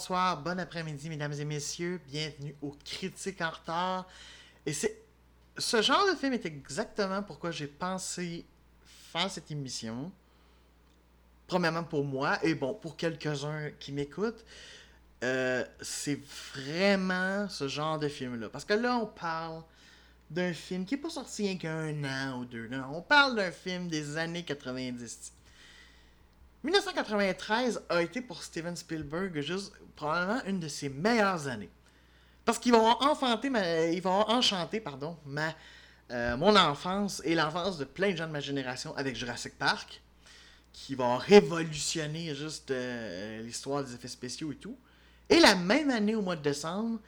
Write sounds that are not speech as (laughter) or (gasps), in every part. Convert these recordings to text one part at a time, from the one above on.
bonsoir, bon après-midi, mesdames et messieurs. Bienvenue au Critique en retard. Et c'est ce genre de film est exactement pourquoi j'ai pensé faire cette émission. Premièrement pour moi et bon pour quelques-uns qui m'écoutent. Euh, c'est vraiment ce genre de film-là. Parce que là, on parle d'un film qui n'est pas sorti il y a qu'un an ou deux. Non, on parle d'un film des années 90. 1993 a été pour Steven Spielberg juste probablement une de ses meilleures années. Parce qu'ils vont enfanter ma, ils vont enchanter pardon, ma, euh, mon enfance et l'enfance de plein de gens de ma génération avec Jurassic Park, qui va révolutionner juste euh, l'histoire des effets spéciaux et tout. Et la même année, au mois de décembre,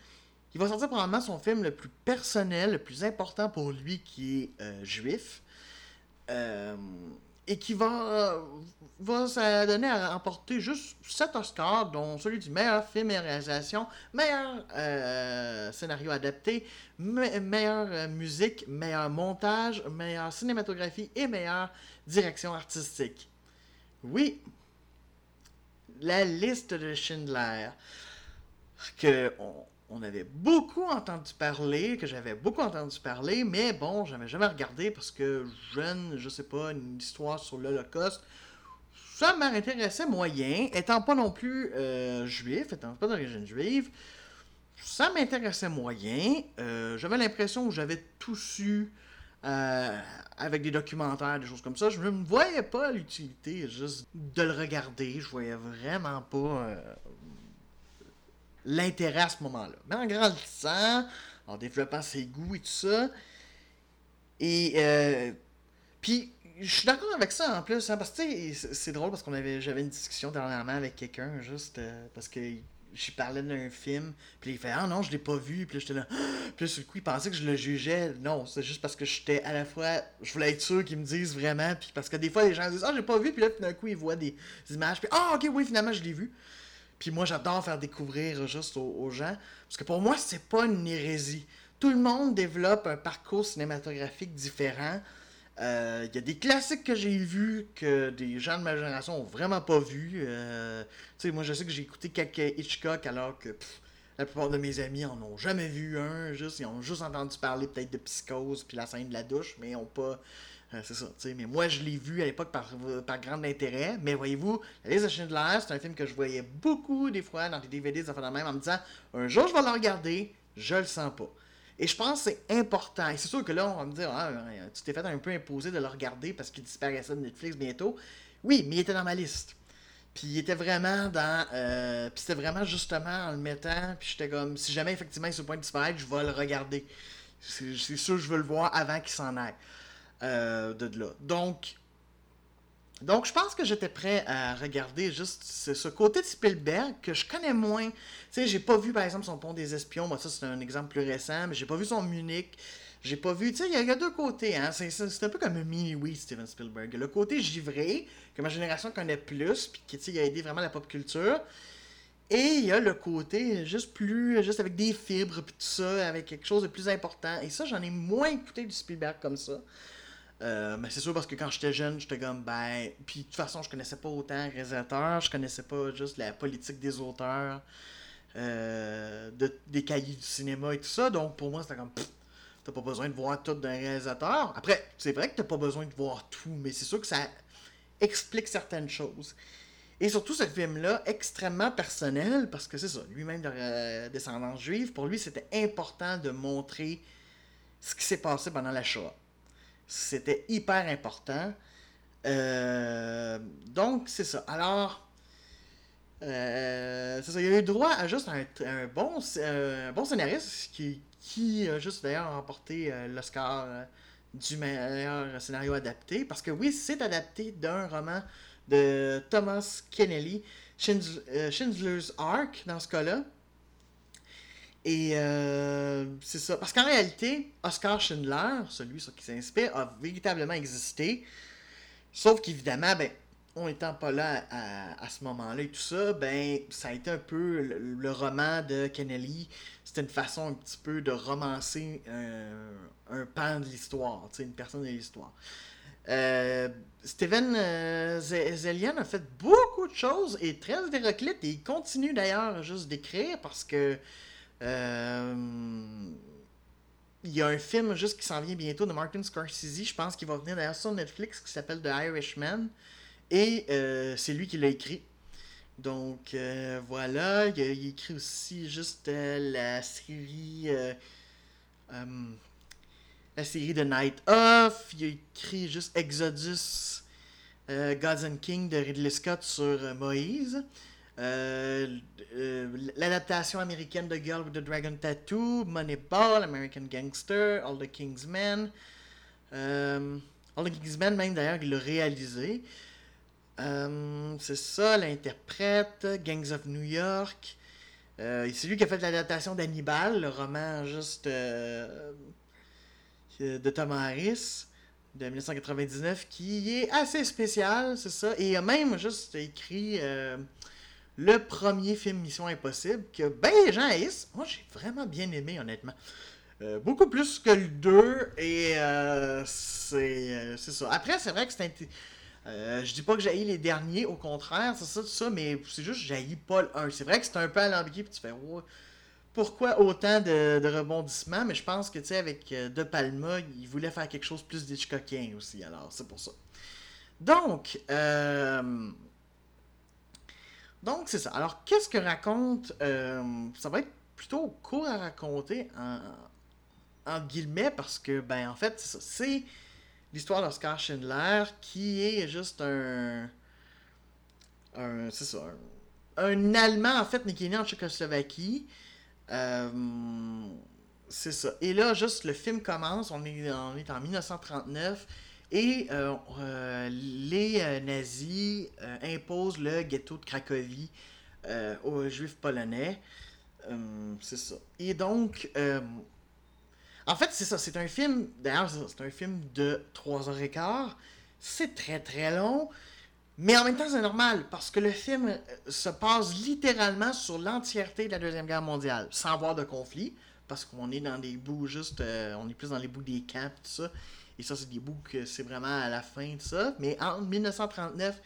il va sortir probablement son film le plus personnel, le plus important pour lui, qui est euh, Juif. Euh, et qui va, va s'adonner à remporter juste 7 Oscars, dont celui du meilleur film et réalisation, meilleur euh, scénario adapté, meilleure musique, meilleur montage, meilleure cinématographie et meilleure direction artistique. Oui, la liste de Schindler que on, avait beaucoup entendu parler, que j'avais beaucoup entendu parler, mais bon, j'avais jamais regardé parce que jeune, je sais pas, une histoire sur l'Holocauste, ça m'intéressait moyen, étant pas non plus euh, juif, étant pas d'origine juive, ça m'intéressait moyen. Euh, j'avais l'impression que j'avais tout su euh, avec des documentaires, des choses comme ça. Je ne voyais pas l'utilité juste de le regarder. Je voyais vraiment pas l'intérêt à ce moment-là. Mais en grandissant, en développant ses goûts et tout ça, et euh, puis je suis d'accord avec ça en plus, hein, parce que c'est drôle parce qu'on avait j'avais une discussion dernièrement avec quelqu'un juste euh, parce que je parlais d'un film, puis il fait Ah non, je l'ai pas vu, puis j'étais là, (gasps) puis sur le coup il pensait que je le jugeais. Non, c'est juste parce que j'étais à la fois, je voulais être sûr qu'ils me disent vraiment, puis parce que des fois les gens disent Ah j'ai pas vu, puis là tout d'un coup ils voient des images, puis Ah ok, oui, finalement je l'ai vu. Puis moi, j'adore faire découvrir juste aux, gens. Parce que pour moi, c'est pas une hérésie. Tout le monde développe un parcours cinématographique différent. Euh, il y a des classiques que j'ai vus que des gens de ma génération ont vraiment pas vus. Euh, tu sais, moi, je sais que j'ai écouté quelques Hitchcock alors que la plupart de mes amis en ont jamais vu un. Juste, ils ont juste entendu parler peut-être de Psychose puis la scène de la douche, mais ils n'ont pas euh, c'est ça. Mais moi, je l'ai vu à l'époque par, par grand intérêt. Mais voyez-vous, La liste de Schindler, c'est un film que je voyais beaucoup des fois dans des DVD, ça fait la même, en me disant un jour, je vais le regarder, je le sens pas. Et je pense que c'est important. Et c'est sûr que là, on va me dire, ah, tu t'es fait un peu imposer de le regarder parce qu'il disparaissait de Netflix bientôt. Oui, mais il était dans ma liste. Puis il était vraiment dans. Euh, puis c'était vraiment justement en le mettant. Puis j'étais comme, si jamais effectivement il est sur point de disparaître, je vais le regarder. C'est sûr que je veux le voir avant qu'il s'en aille. Euh, de là. Donc, donc, je pense que j'étais prêt à regarder juste ce, côté de Spielberg que je connais moins. Tu sais, j'ai pas vu, par exemple, son Pont des Espions. Moi, ça, c'est un exemple plus récent, mais j'ai pas vu son Munich. J'ai pas vu. Tu sais, il y, a deux côtés. Hein. C'est un peu comme un mini-oui, Steven Spielberg. Le côté givré, que ma génération connaît plus, puis qui il a aidé vraiment la pop culture. Et il y a le côté juste plus, juste avec des fibres, puis tout ça, avec quelque chose de plus important. Et ça, j'en ai moins écouté du Spielberg comme ça. Euh, mais c'est sûr parce que quand j'étais jeune, j'étais comme ben. Puis de toute façon, je connaissais pas autant réalisateur, je connaissais pas juste la politique des auteurs, euh, de, des cahiers du cinéma et tout ça. Donc pour moi, c'était comme t'as pas besoin de voir tout d'un réalisateur. Après, c'est vrai que t'as pas besoin de voir tout, mais c'est sûr que ça explique certaines choses. Et surtout ce film-là, extrêmement personnel, parce que c'est ça, lui-même de euh, descendance juive, pour lui c'était important de montrer ce qui s'est passé pendant la Shoah. C'était hyper important. Euh, donc, c'est ça. Alors, euh, c'est ça. Il a eu droit à juste un, bon, bon scénariste qui, a juste d'ailleurs remporté euh, l'Oscar du meilleur scénario adapté. Parce que oui, c'est adapté d'un roman de Thomas Kennelly, Schindler's Ark, dans ce cas-là. Et euh, c'est ça. Parce qu'en réalité, Oscar Schindler, celui sur qui s'inspire, a véritablement existé. Sauf qu'évidemment, ben, on n'étant pas là à, ce moment-là et tout ça, ben, ça a été un peu le, roman de Kennedy. C'était une façon un petit peu de romancer un, pan de l'histoire, une personne de l'histoire. Steven Zelian a fait beaucoup de choses et très hétéroclites et il continue d'ailleurs juste d'écrire parce que il y a un film juste qui s'en vient bientôt de Martin Scorsese, je pense qu'il va venir d'ailleurs sur Netflix, qui s'appelle The Irishman. Et euh, c'est lui qui l'a écrit. Donc euh, voilà, il a, écrit aussi juste euh, la série. la série de Night Off. Il a écrit juste Exodus, Gods and King de Ridley Scott sur Moïse. Euh, euh, l'adaptation américaine de Girl with the Dragon Tattoo, Moneyball, American Gangster, All the King's Men. Euh, All the King's Men, même d'ailleurs, il l'a réalisé. c'est ça, l'interprète, Gangs of New York. c'est lui qui a fait l'adaptation d'Hannibal, le roman juste de Thomas Harris de 1999, qui est assez spécial, c'est ça. Et il a même juste écrit le premier film Mission Impossible, que ben les gens haïssent. Moi, j'ai vraiment bien aimé, honnêtement. Euh, beaucoup plus que le 2, et euh, euh, c'est ça. Après, c'est vrai que c'est je dis pas que j'ai les derniers, au contraire, c'est ça, tout ça, mais c'est juste que j'ai pas le 1. C'est vrai que c'est un peu alambiqué, puis tu fais, pourquoi autant de, rebondissements, mais je pense que, tu sais, avec De Palma, il voulait faire quelque chose plus d'Hitchcockien aussi, alors c'est pour ça. Donc, euh, donc, c'est ça. Alors, qu'est-ce que raconte. Euh, ça va être plutôt court à raconter, en, guillemets, parce que, ben, en fait, c'est ça. C'est l'histoire d'Oscar Schindler qui est juste un. un c'est ça. Un, Allemand, en fait, mais qui est né en Tchécoslovaquie. Euh, c'est ça. Et là, juste le film commence. On est, on est en 1939. Et euh, euh, les euh, nazis imposent le ghetto de Cracovie aux juifs polonais. c'est ça. Et donc, en fait, c'est ça. C'est un film, d'ailleurs, c'est un film de 3h15. C'est très très long. Mais en même temps, c'est normal, parce que le film se passe littéralement sur l'entièreté de la Deuxième Guerre mondiale, sans avoir de conflit, parce qu'on est dans des bouts juste, on est plus dans les bouts des camps, tout ça. Et ça, c'est des bouts que c'est vraiment à la fin de ça. Mais entre 1939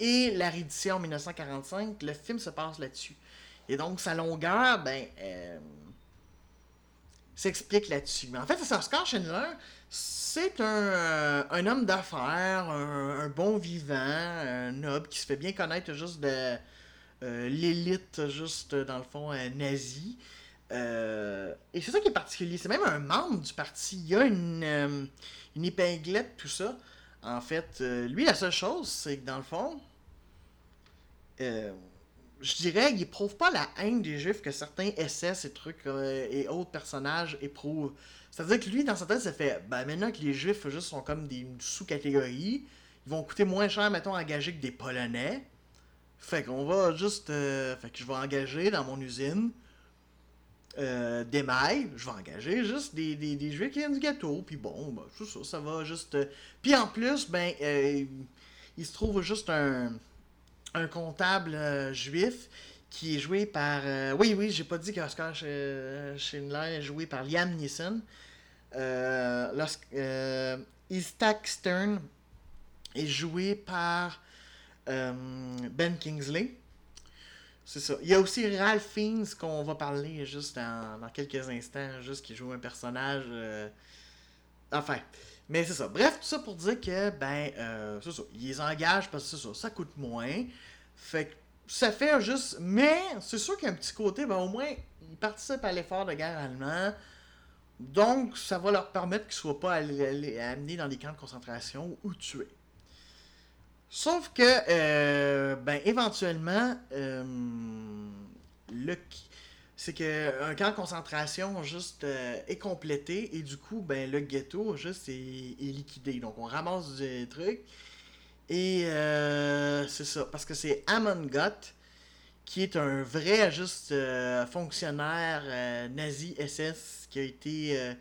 et la réédition en 1945, le film se passe là-dessus. Et donc, sa longueur, ben, euh, s'explique là-dessus. Mais en fait, c'est Oscar Schindler, c'est un, un, homme d'affaires, un, bon vivant, un noble qui se fait bien connaître juste de euh, l'élite, juste dans le fond, euh, nazie. et c'est ça qui est particulier. C'est même un membre du parti. Il y a une, une épinglette, tout ça. En fait, euh, lui, la seule chose, c'est que dans le fond, euh, je dirais qu'il éprouve pas la haine des Juifs que certains SS et trucs euh, et autres personnages éprouvent. C'est-à-dire que lui, dans sa tête, ça fait ben maintenant que les Juifs juste sont comme des sous-catégories, ils vont coûter moins cher, mettons, engager que des Polonais. Fait qu'on va juste. fait que je vais engager dans mon usine euh, des mailles, je vais engager juste des, des, qui viennent du gâteau, puis bon, ben, ça, ça va juste... Euh, puis en plus, ben, euh, il se trouve juste un, un comptable juif qui est joué par... oui, oui, j'ai pas dit qu'Oscar Schindler est joué par Liam Neeson. Isaac Stern est joué par Ben Kingsley. C'est ça. Il y a aussi Ralph Fiennes qu'on va parler juste dans, quelques instants, juste qui joue un personnage. Euh, enfin. Mais c'est ça. Bref, tout ça pour dire que, ben, euh, c'est ça. Ils les engagent parce que c'est ça, ça coûte moins. Fait que ça fait juste. Mais c'est sûr qu'il y a un petit côté, ben, au moins, ils participent à l'effort de guerre allemand. Donc, ça va leur permettre qu'ils ne soient pas amenés dans des camps de concentration ou tués. Sauf que, euh, ben, éventuellement, euh, le c'est que un camp de concentration juste euh, est complété et du coup ben le ghetto juste est, liquidé. Donc on ramasse des trucs et c'est ça. Parce que c'est Amon Gott qui est un vrai juste fonctionnaire nazi SS qui a été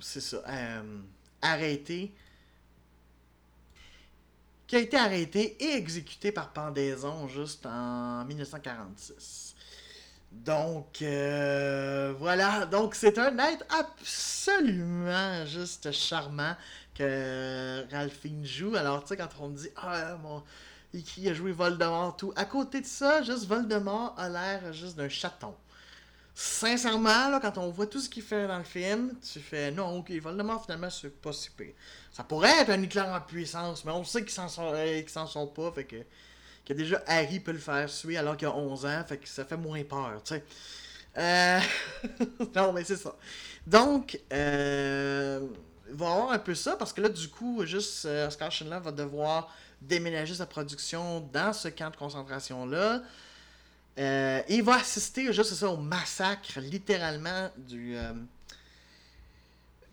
c'est ça arrêté qui a été arrêté et exécuté par pendaison juste en 1946. Donc, euh, voilà. Donc, c'est un être absolument juste charmant que Ralphine joue. Alors, tu sais, quand on me dit, ah, mon. Qui a joué Voldemort, tout. À côté de ça, juste Voldemort a l'air juste d'un chaton. Sincèrement, là, quand on voit tout ce qu'il fait dans le film, tu fais non, ok, Voldemort, finalement, c'est pas si pire. Ça pourrait être un éclair en puissance, mais on sait qu'ils s'en sont, s'en pas, fait que que déjà Harry peut le faire suer alors qu'il a 11 ans, fait que ça fait moins peur, tu sais. Euh... (laughs) non, mais c'est ça. Donc, euh... il va avoir un peu ça, parce que là, du coup, juste euh, Oscar Schindler va devoir déménager sa production dans ce camp de concentration-là. Euh, il va assister juste ça, au massacre, littéralement, du, euh,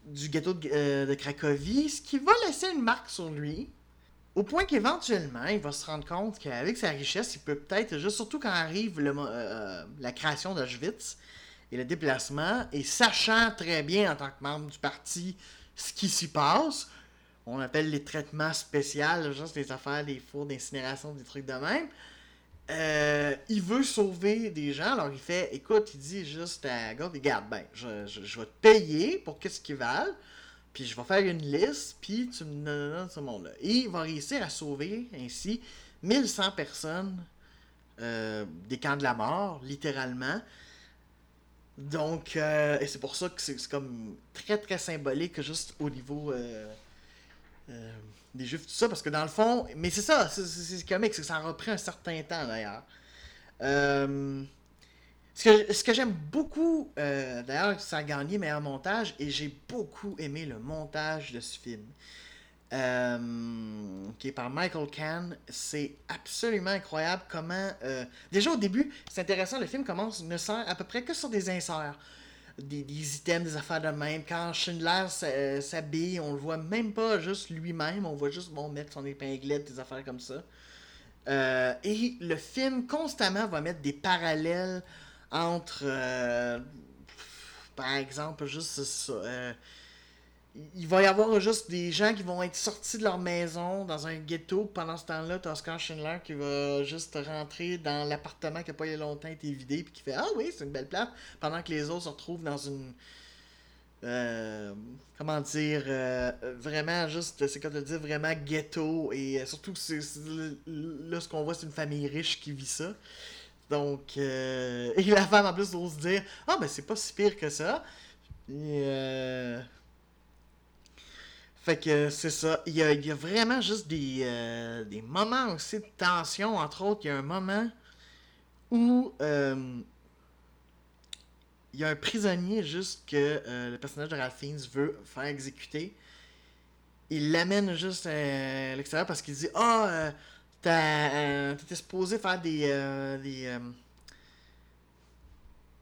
du ghetto de, euh, de Cracovie, ce qui va laisser une marque sur lui. Au point qu'éventuellement, il va se rendre compte qu'avec sa richesse, il peut peut-être, juste surtout quand arrive le, euh, la création d'Auschwitz et le déplacement, et sachant très bien en tant que membre du parti ce qui s'y passe, on appelle les traitements spéciaux, juste des affaires, des fours d'incinération, des trucs de même. Euh, il veut sauver des gens, alors il fait, écoute, il dit juste à God, regarde, ben, je, vais te payer pour qu'est-ce qu'ils valent, puis je vais faire une liste, puis tu me donnes ce monde-là. Et il va réussir à sauver ainsi 1100 personnes euh, des camps de la mort, littéralement. Donc, euh, et c'est pour ça que c'est comme très très symbolique, juste au niveau des juifs, tout ça, parce que dans le fond, mais c'est ça, c'est- comique, c'est que ça a repris un certain temps d'ailleurs. Euh, ce que, j'aime beaucoup, euh, d'ailleurs, ça a gagné meilleur montage, et j'ai beaucoup aimé le montage de ce film. Euh, qui est par Michael Kahn. C'est absolument incroyable comment. déjà au début, c'est intéressant, le film commence, ne sert à peu près que sur des inserts. Des, des items, des affaires de même. Quand Schindler euh, s'habille, on le voit même pas juste lui-même, on voit juste bon, mettre son épinglette, des affaires comme ça. Euh, et le film constamment va mettre des parallèles entre, euh, par exemple, juste il va y avoir juste des gens qui vont être sortis de leur maison dans un ghetto. Pendant ce temps-là, t'as Oscar Schindler qui va juste rentrer dans l'appartement qui a pas il y a longtemps été vidé, puis qui fait Ah oui, c'est une belle place. Pendant que les autres se retrouvent dans une. euh, comment dire, euh, vraiment juste, c'est quoi te dire, vraiment ghetto. Et euh, surtout, c'est, là, ce qu'on voit, c'est une famille riche qui vit ça. Donc, euh, (laughs) et la femme en plus ose dire Ah, ben c'est pas si pire que ça. Et, Fait que c'est ça. Il y a, il y a vraiment juste des, euh, des moments aussi de tension. Entre autres, il y a un moment où euh, il y a un prisonnier juste que euh, le personnage de Ralph Fiennes veut faire exécuter. Il l'amène juste à l'extérieur parce qu'il dit Ah, euh, t'étais supposé faire des. des,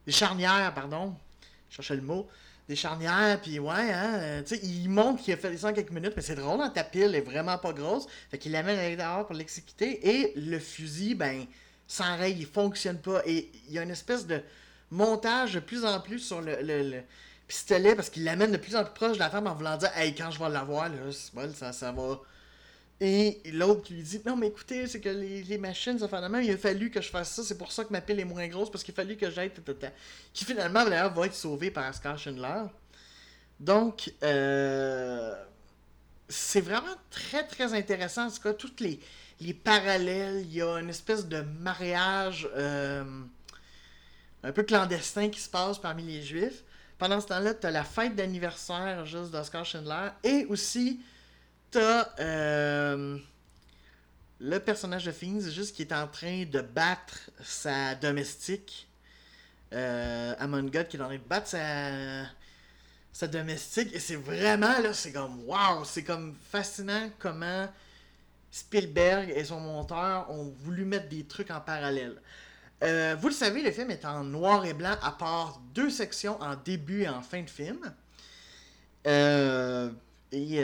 des charnières, pardon. Je cherchais le mot. Des charnières, puis ouais, hein. euh, tu sais, il montre qu'il a fait ça en quelques minutes, mais c'est drôle, hein, ta pile est vraiment pas grosse. Fait qu'il l'amène à l'intérieur pour l'exécuter. Et le fusil, ben, règle, il fonctionne pas. Et il y a une espèce de montage de plus en plus sur le pistolet parce qu'il l'amène de plus en plus proche de la femme en voulant dire Hey, quand je vais l'avoir, là, c'est bon, ça, ça va. Et l'autre lui dit Non, mais écoutez, c'est que les, les machines, même, il a fallu que je fasse ça, c'est pour ça que ma pile est moins grosse, parce qu'il a fallu que j'aille. Qui finalement, d'ailleurs, va être sauvé par Oscar Schindler. Donc, euh, c'est vraiment très très intéressant. En tout cas, toutes les, les parallèles, il y a une espèce de mariage euh, un peu clandestin qui se passe parmi les juifs. Pendant ce temps-là, tu as la fête d'anniversaire juste d'Oscar Schindler et aussi euh, le personnage de Fiends juste qui est en train de battre sa domestique. Euh, Amon God qui est en train de battre sa, domestique. Et c'est vraiment là, c'est comme waouh, c'est comme fascinant comment Spielberg et son monteur ont voulu mettre des trucs en parallèle. Euh, vous le savez, le film est en noir et blanc à part deux sections en début et en fin de film. Euh, et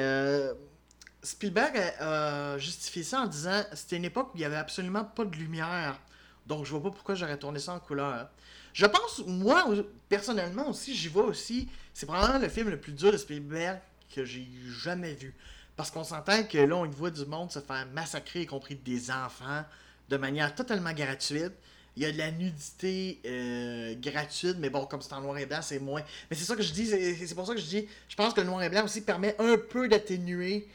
Spielberg a, a justifié ça en disant c'était une époque où il n'y avait absolument pas de lumière. Donc je vois pas pourquoi j'aurais tourné ça en couleur. Je pense, moi, personnellement aussi, j'y vois aussi. C'est probablement le film le plus dur de Spielberg que j'ai jamais vu. Parce qu'on s'entend que là, on voit du monde se faire massacrer, y compris des enfants, de manière totalement gratuite. Il y a de la nudité euh, gratuite, mais bon, comme c'est en noir et blanc, c'est moins. Mais c'est ça que je dis, c'est pour ça que je dis, je pense que le noir et blanc aussi permet un peu d'atténuer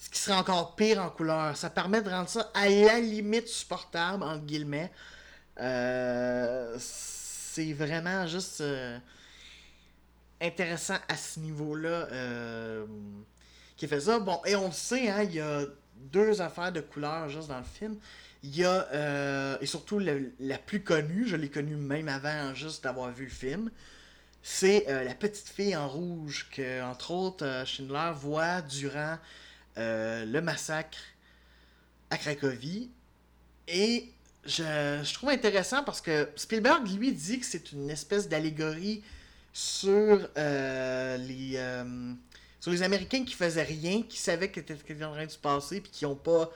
ce qui serait encore pire en couleur. Ça permet de rendre ça à la limite supportable, entre guillemets. Euh, c'est vraiment juste euh, intéressant à ce niveau-là euh, qui fait ça. Bon, et on le sait, hein, il y a deux affaires de couleur juste dans le film. Il y a, et surtout la plus connue, je l'ai connue même avant juste d'avoir vu le film, c'est la petite fille en rouge que, entre autres, Schindler voit durant le massacre à Cracovie. Et je, trouve intéressant parce que Spielberg, lui, dit que c'est une espèce d'allégorie sur, euh, les, euh, sur les Américains qui faisaient rien, qui savaient que était en train de se passer, puis qui n'ont pas.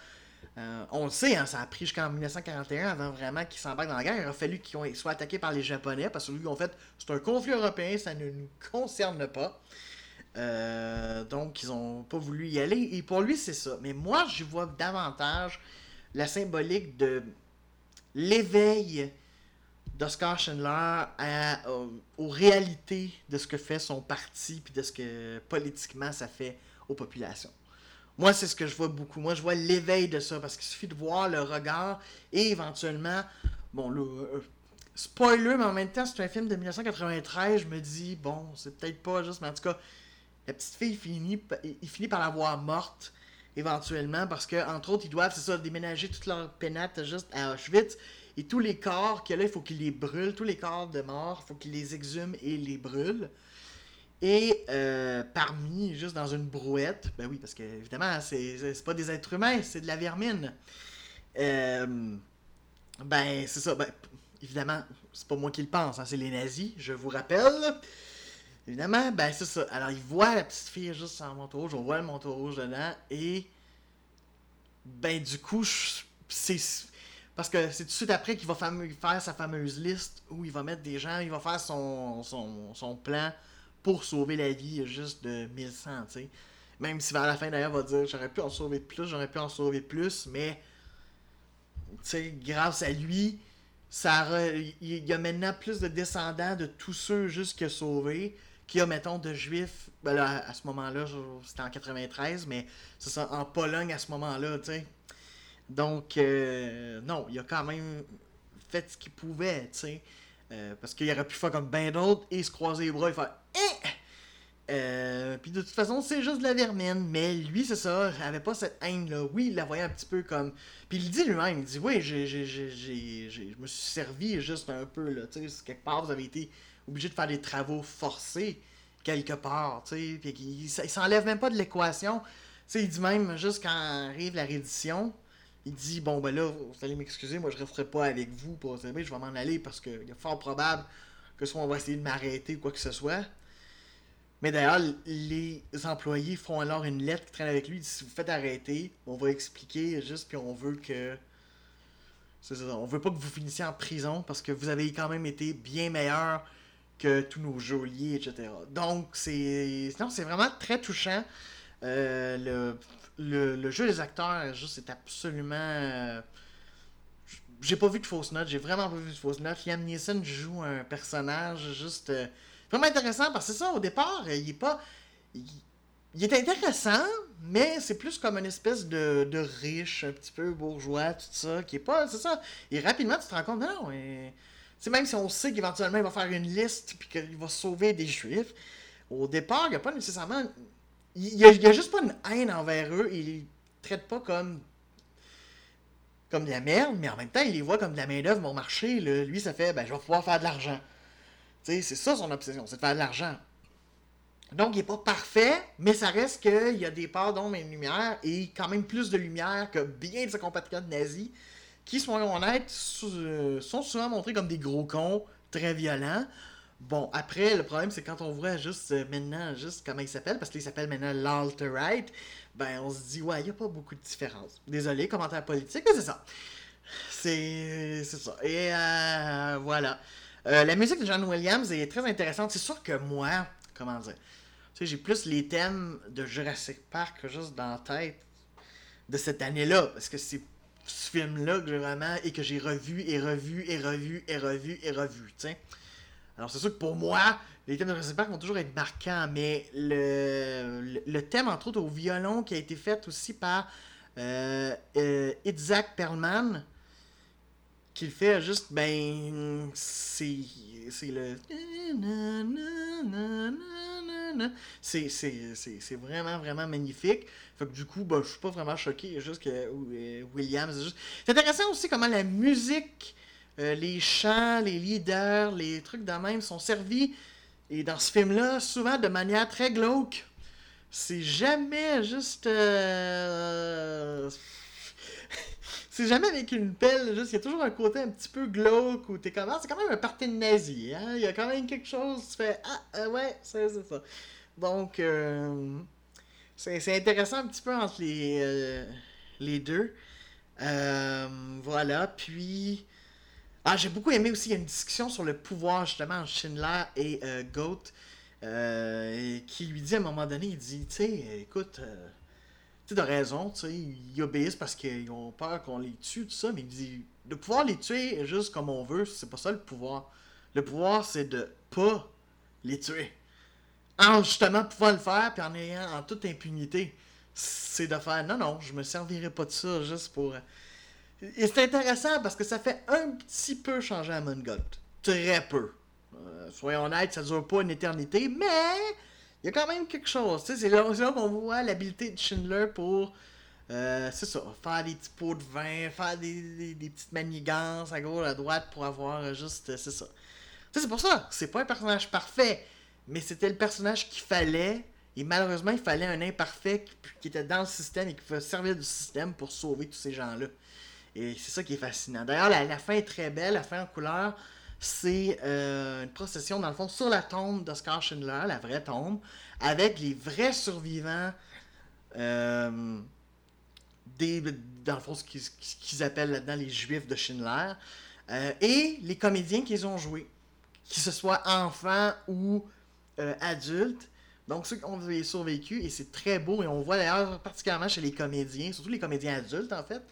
Euh, on le sait, hein, ça a pris jusqu'en 1941 avant vraiment qu'ils s'embarquent dans la guerre. Il a fallu qu'ils soient attaqués par les Japonais parce que lui, en fait, c'est un conflit européen, ça ne nous concerne pas. Donc, ils n'ont pas voulu y aller. Et pour lui, c'est ça. Mais moi, je vois davantage la symbolique de l'éveil d'Oscar Schindler aux, réalités de ce que fait son parti, puis de ce que politiquement ça fait aux populations. Moi, c'est ce que je vois beaucoup. Moi, je vois l'éveil de ça, parce qu'il suffit de voir le regard et éventuellement, bon, le, euh, spoiler, mais en même temps, c'est un film de 1993, je me dis, bon, c'est peut-être pas juste, mais en tout cas, la petite fille finit, il finit par la voir morte éventuellement, parce que entre autres, ils doivent, c'est ça, déménager toute leur pénate juste à Auschwitz. Et tous les corps a là, il faut qu'ils les brûlent. Tous les corps de mort, il faut qu'ils les exhument et les brûlent. Et euh, parmi, juste dans une brouette, ben oui, parce que évidemment, c'est pas des êtres humains, c'est de la vermine. Euh, ben, c'est ça. Ben, évidemment, c'est pas moi qui le pense, hein, c'est les nazis, je vous rappelle. Évidemment, ben c'est ça. Alors, ils voient la petite fille juste sans manteau rouge, on voit le manteau rouge dedans, et ben du coup, c'est... Parce que c'est tout de suite après qu'il va faire sa fameuse liste où il va mettre des gens, il va faire son, son, plan pour sauver la vie juste de 1100, tu sais. Même si vers la fin d'ailleurs, il va dire j'aurais pu en sauver plus, j'aurais pu en sauver plus, mais tu sais, grâce à lui, ça il y a maintenant plus de descendants de tous ceux juste a sauvés qu'il y a, mettons, de juifs. Ben là, à ce moment-là, c'était en 93, mais c'est ça, en Pologne à ce moment-là, tu sais. Donc, euh, non, il a quand même fait ce qu'il pouvait, tu sais. Euh, parce qu'il aurait pu faire comme ben d'autres et se croiser les bras et faire eh! puis de toute façon, c'est juste de la vermine. Mais lui, c'est ça, avait pas cette haine-là. Oui, il la voyait un petit peu comme. Puis il dit lui-même, il dit Oui, j'ai, je me suis servi juste un peu, là. Tu sais, quelque part, vous avez été obligé de faire des travaux forcés, quelque part, tu sais. Puis il, s'enlève même pas de l'équation. Tu il dit même, juste quand arrive la réédition, il dit Bon, ben là, vous allez m'excuser, moi je ne referai pas avec vous pour je vais m'en aller parce qu'il est fort probable que soit on va essayer de m'arrêter ou quoi que ce soit. Mais d'ailleurs, les employés font alors une lettre qui traîne avec lui. si vous faites arrêter, on va expliquer juste puis on veut que. On veut pas que vous finissiez en prison parce que vous avez quand même été bien meilleur que tous nos geôliers, etc. Donc, c'est. Non, vraiment très touchant. Euh, le le, jeu des acteurs, juste, c'est absolument. Euh, j'ai pas vu de fausses notes, j'ai vraiment pas vu de fausses notes. Liam Neeson joue un personnage juste. Euh, vraiment intéressant parce que ça, au départ, il est pas. Il, est intéressant, mais c'est plus comme une espèce de, de, riche, un petit peu bourgeois, tout ça, qui est pas. C'est ça. Et rapidement, tu te rends compte, non, même si on sait qu'éventuellement il va faire une liste puis qu'il va sauver des juifs, au départ, il n'y a pas nécessairement il y, a, juste pas une haine envers eux. Il les traite pas comme comme de la merde, mais en même temps, il les voit comme de la main-d'œuvre mon marché. Lui, ça fait ben, je vais pouvoir faire de l'argent. C'est ça son obsession, c'est de faire de l'argent. Donc, il n'est pas parfait, mais ça reste qu'il y a des parts d'ombre et de lumière, et quand même plus de lumière que bien de ses compatriotes nazis, qui, sont honnêtes, sont souvent montrés comme des gros cons, très violents. Bon, après, le problème, c'est quand on voit juste euh, maintenant, juste comment il s'appelle, parce qu'il s'appelle maintenant l'alt-right, ben on se dit, ouais, il n'y a pas beaucoup de différence. Désolé, commentaire politique, mais c'est ça. C'est ça. Et euh, voilà. Euh, la musique de John Williams est très intéressante. C'est sûr que moi, comment dire, tu sais, j'ai plus les thèmes de Jurassic Park juste dans la tête de cette année-là, parce que c'est ce film-là que j'ai vraiment et que j'ai revu et revu et revu et revu et revu. Alors c'est sûr que pour moi, les thèmes de Jurassic Park vont toujours être marquants, mais le, le, thème, entre autres, au violon qui a été fait aussi par euh, euh Isaac Perlman, qui le fait juste, ben, c'est le... C'est vraiment, vraiment magnifique. Fait que du coup, ben, je suis pas vraiment choqué. Juste que euh, Williams. C'est intéressant aussi comment la musique, euh, les chants, les leaders, les trucs de même sont servis. Et dans ce film-là, souvent de manière très glauque. C'est jamais juste. Euh, c'est jamais avec une pelle, juste, il y a toujours un côté un petit peu glauque où t'es comme, ah, c'est quand même un parti nazi, hein, il y a quand même quelque chose, tu fais, ah, ouais, c'est ça. Donc, euh, c'est intéressant un petit peu entre les, euh, les deux. Euh, voilà, puis... Ah, j'ai beaucoup aimé aussi, il y a une discussion sur le pouvoir, justement, entre Schindler et Goat, qui lui dit à un moment donné, il dit, tu sais, écoute, tu sais, de raison, tu sais, ils obéissent parce qu'ils ont peur qu'on les tue, tout ça, mais dit, de pouvoir les tuer juste comme on veut, c'est pas ça le pouvoir. Le pouvoir, c'est de pas les tuer en justement pouvant le faire, puis en ayant en toute impunité, c'est de faire non, non, je me servirai pas de ça juste pour. Et c'est intéressant parce que ça fait un petit peu changer à God. Très peu. Euh, soyons honnêtes, ça dure pas une éternité, mais il y a quand même quelque chose. C'est là, qu'on voit l'habileté de Schindler pour. Euh, c'est ça, faire des petits pots de vin, faire des, des, petites manigances à gauche, à droite pour avoir juste. C'est ça. C'est pour ça, c'est pas un personnage parfait mais c'était le personnage qu'il fallait. Et malheureusement, il fallait un imparfait qui, était dans le système et qui pouvait servir du système pour sauver tous ces gens-là. Et c'est ça qui est fascinant. D'ailleurs, la, fin est très belle, la fin en couleur. C'est euh, une procession, dans le fond, sur la tombe d'Oscar Schindler, la vraie tombe, avec les vrais survivants euh, des, dans le fond, ce qu'ils appellent là-dedans les juifs de Schindler, euh, et les comédiens qu'ils ont joués, qu'ils ce soit enfants ou adultes. Donc, ceux qui ont survécu, et c'est très beau, et on voit d'ailleurs particulièrement chez les comédiens, surtout les comédiens adultes en fait,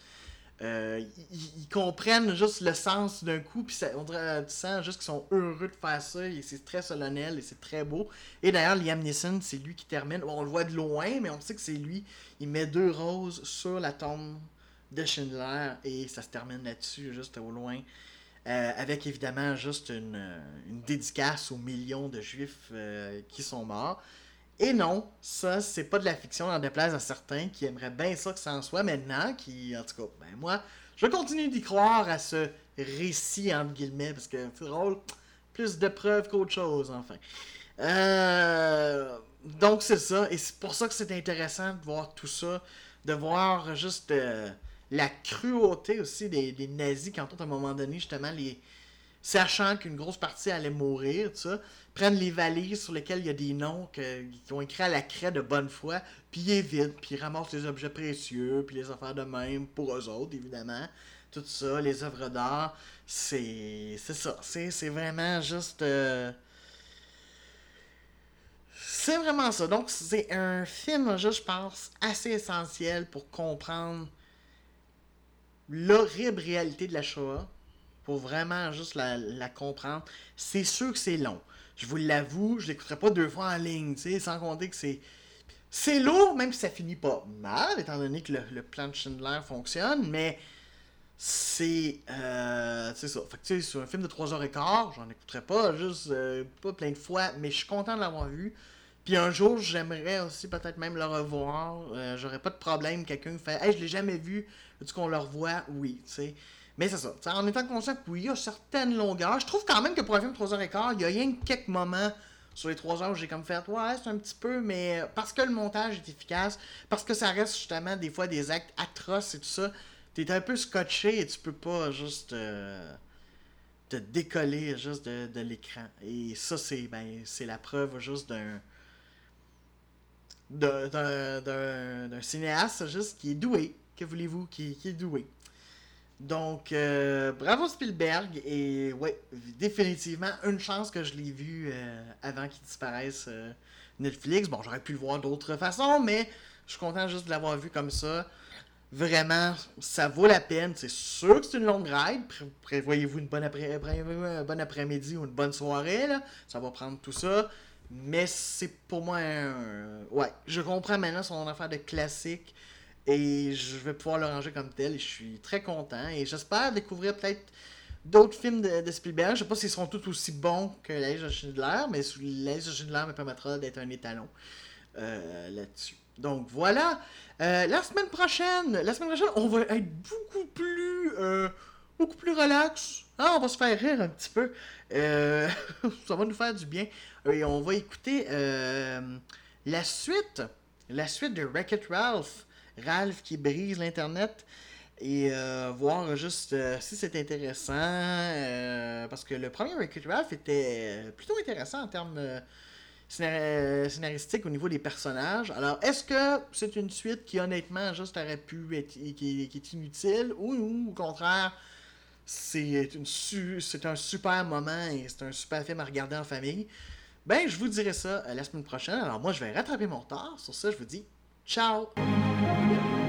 euh, ils, comprennent juste le sens d'un coup, puis on dirait, tu sens juste qu'ils sont heureux de faire ça, et c'est très solennel, et c'est très beau. Et d'ailleurs, Liam Neeson, c'est lui qui termine, on le voit de loin, mais on sait que c'est lui, il met deux roses sur la tombe de Schindler, et ça se termine là-dessus, juste au loin. Euh, avec évidemment juste une, euh, dédicace aux millions de juifs euh, qui sont morts. Et non, ça, c'est pas de la fiction, en déplaise à certains qui aimeraient bien ça que ça en soit maintenant, qui, en tout cas, ben moi, je continue d'y croire à ce récit, entre guillemets, parce que c'est drôle, plus de preuves qu'autre chose, enfin. donc c'est ça, et c'est pour ça que c'est intéressant de voir tout ça, de voir juste la cruauté aussi des, nazis quand à un moment donné, justement, les sachant qu'une grosse partie allait mourir, tout ça, prennent les valises sur lesquelles il y a des noms qui ont écrit à la craie de bonne foi, puis ils évitent, puis ils ramassent les objets précieux, puis les affaires de même pour eux autres, évidemment. Tout ça, les œuvres d'art, c'est c'est ça. C'est vraiment juste... Euh, c'est vraiment ça. Donc, c'est un film, je pense, assez essentiel pour comprendre l'horrible réalité de la Shoah, pour vraiment juste la, comprendre, c'est sûr que c'est long. Je vous l'avoue, je l'écouterai pas deux fois en ligne, tu sais, sans compter que c'est. C'est lourd, même si ça finit pas mal, étant donné que le, plan de Schindler fonctionne, mais c'est. Euh, c'est ça. Fait que, tu sais, sur un film de 3h15, j'en écouterai pas juste euh, pas plein de fois, mais je suis content de l'avoir vu. Puis un jour, j'aimerais aussi peut-être même le revoir. Euh, j'aurais pas de problème. Quelqu'un fait Hey, je l'ai jamais vu. Veux-tu qu'on le revoit Oui, tu sais. Mais c'est ça. en étant conscient que oui, il y a certaines longueurs. Je trouve quand même que pour un film de 3h15, il y a rien que quelques moments sur les 3 heures où j'ai comme fait Ouais, c'est un petit peu, mais parce que le montage est efficace, parce que ça reste justement des fois des actes atroces et tout ça, t'es un peu scotché et tu peux pas juste. Euh, te décoller juste de, de l'écran. Et ça, c'est ben, c'est la preuve juste d'un d'un cinéaste juste qui est doué. Que voulez-vous, qui, est doué. Donc, euh, bravo Spielberg. Et ouais, définitivement, une chance que je l'ai vu euh, avant qu'il disparaisse euh, Netflix. Bon, j'aurais pu le voir d'autres façons, mais je suis content juste de l'avoir vu comme ça. Vraiment, ça vaut la peine. C'est sûr que c'est une longue ride. Prévoyez-vous une bonne après, un bon après-midi ou une bonne soirée. Ça va prendre tout ça. Mais c'est pour moi un... Ouais, je comprends maintenant son affaire de classique. Et je vais pouvoir le ranger comme tel. Et je suis très content. Et j'espère découvrir peut-être d'autres films de, Spielberg. Je sais pas s'ils seront tous aussi bons que La de Schindler. Mais La de Schindler me permettra d'être un étalon euh, là-dessus. Donc voilà. Euh, la semaine prochaine, la semaine prochaine, on va être beaucoup plus, euh, beaucoup plus relax. Ah, on va se faire rire un petit peu. (laughs) Ça va nous faire du bien. Et on va écouter la suite, la suite de Wreck-It Ralph. Ralph qui brise l'internet et voir juste si c'est intéressant. parce que le premier Wreck-It Ralph était plutôt intéressant en termes scénaristique au niveau des personnages. Alors, est-ce que c'est une suite qui, honnêtement, juste aurait pu être qui, est inutile ou, au contraire, c'est c'est un super moment et c'est un super film à regarder en famille? Ben, je vous dirai ça la semaine prochaine. Alors, moi, je vais rattraper mon retard. Sur ça, je vous dis ciao! Thank you.